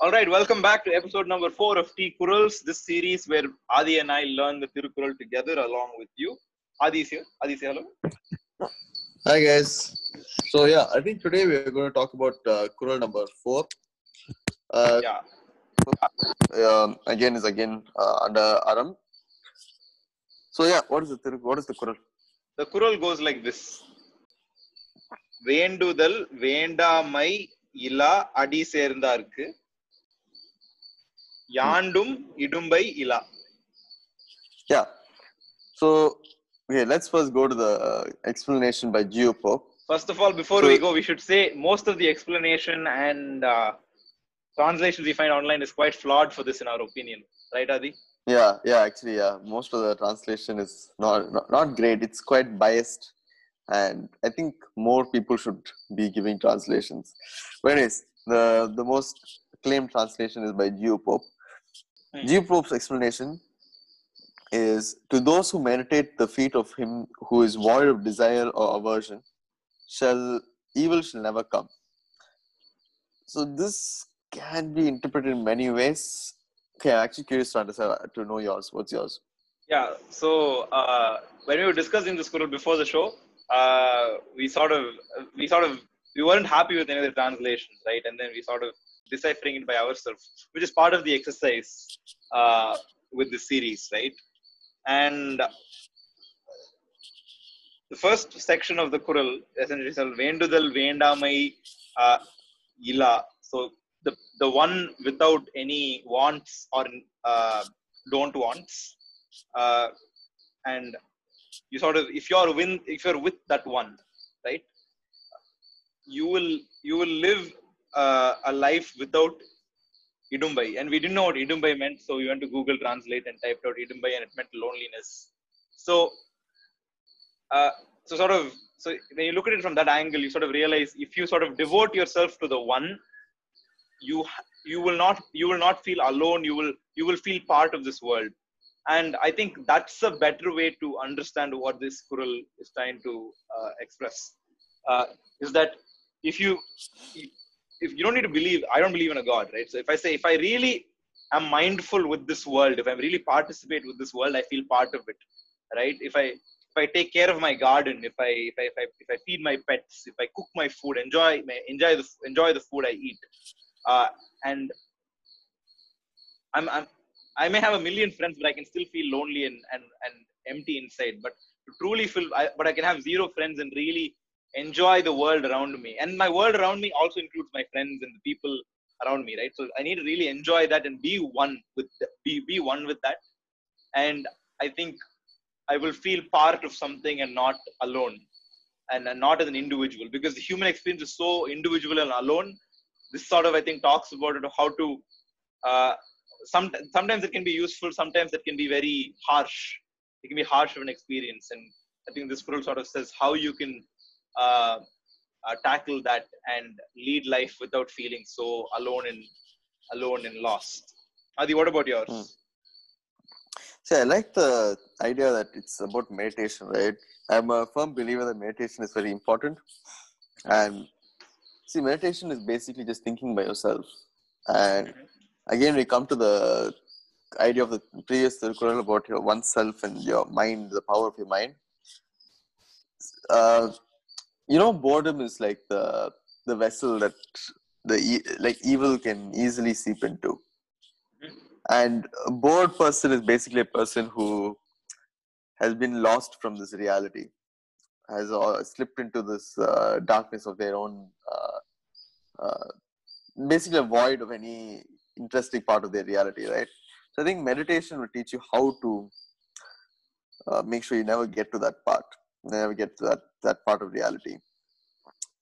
All right, welcome back to episode number four of T Kurals, this series where Adi and I learn the Tirukural together along with you. Adi is here. Adi, say hello. Hi guys. So yeah, I think today we are going to talk about uh, Kural number four. Uh, Yeah. um, again is again uh, under Aram. So yeah, what is the Thiru- what is the Kural? The Kural goes like this. வேண்டுதல் வேண்டாமை இலா அடி சேர்ந்தார்க்கு Hmm. yeah. So okay let's first go to the explanation by G. U. Pope first of all before so, we go we should say most of the explanation and uh, translations we find online is quite flawed for this in our opinion. Right adi? Yeah yeah actually yeah. Most of the translation is not, not not, great. It's quite biased. And i think more people should be giving translations. But anyways the the most claimed translation is by G. U. Pope Pope. Hmm. Geo explanation is to those who meditate the feet of him who is void of desire or aversion, shall evil shall never come. So this can be interpreted in many ways. Okay, I'm actually curious to understand to know yours. What's yours? Yeah. So uh, when we were discussing this Kural before the show, uh, we sort of we sort of we weren't happy with any of the translations, right? And then we sort of deciphering it by ourselves, which is part of the exercise uh, with the series, right? And the first section of the Kural essentially says Vendudal Vendamai uh, Ila. So the the one without any wants or uh, don't wants uh, and you sort of if you're win if you're with that one right you will you will live uh, a life without idumbai. And we didn't know what idumbai meant so we went to google translate and typed out idumbai and it meant loneliness. So uh, so sort of so when you look at it from that angle you sort of realize if you sort of devote yourself to the one you you will not you will not feel alone. You will you will feel part of this world. And i think that's a better way to understand what this kural is trying to uh, express. Uh, is that if you if you don't need to believe i don't believe in a god right so if i say if i really am mindful with this world if i really participate with this world i feel part of it right if i if i take care of my garden if i if i if i, if I feed my pets if i cook my food enjoy my enjoy the enjoy the food i eat uh, and I'm, I'm I may have a million friends, but I can still feel lonely and and, and empty inside. But truly feel, I, but I can have zero friends and really enjoy the world around me. And my world around me also includes my friends and the people around me, right? So I need to really enjoy that and be one with the, be be one with that. And I think I will feel part of something and not alone, and, and not as an individual because the human experience is so individual and alone. This sort of I think talks about it, how to uh, some, sometimes it can be useful sometimes it can be very harsh it can be harsh of an experience and i think this scroll sort of says how you can uh, uh, tackle that and lead life without feeling so alone and alone and lost adi what about yours Hmm. See, I like the idea that it's about meditation, right? I'm a firm believer that meditation is very important. And see, meditation is basically just thinking by yourself. And again, we come to the idea of the previous Tirukural about your oneself and your mind, the power of your mind. Uh, you know, boredom is like the the vessel that the like evil can easily seep into. And a bored person is basically a person who has been lost from this reality has uh, slipped into this uh, darkness of their own uh, uh, basically a void of any interesting part of their reality right? So i think meditation will teach you how to uh, make sure you never get to that part never get to that that part of reality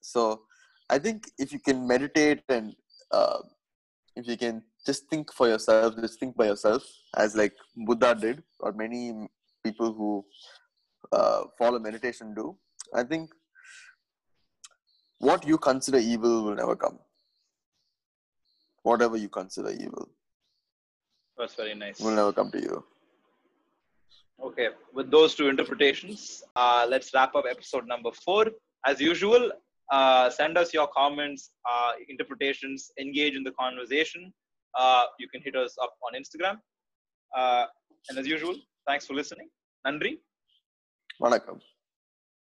so i think if you can meditate and uh, if you can just think for yourself, just think by yourself, as like Buddha did, or many people who uh, follow meditation do. I think what you consider evil will never come. Whatever you consider evil that's very nice will never come to you. Okay, with those two interpretations, uh, let's wrap up episode number four. As usual, uh, send us your comments, uh, interpretations, engage in the conversation. Uh, you can hit us up on Instagram. Uh, and as usual, thanks for listening. Nandri. Vanakkam.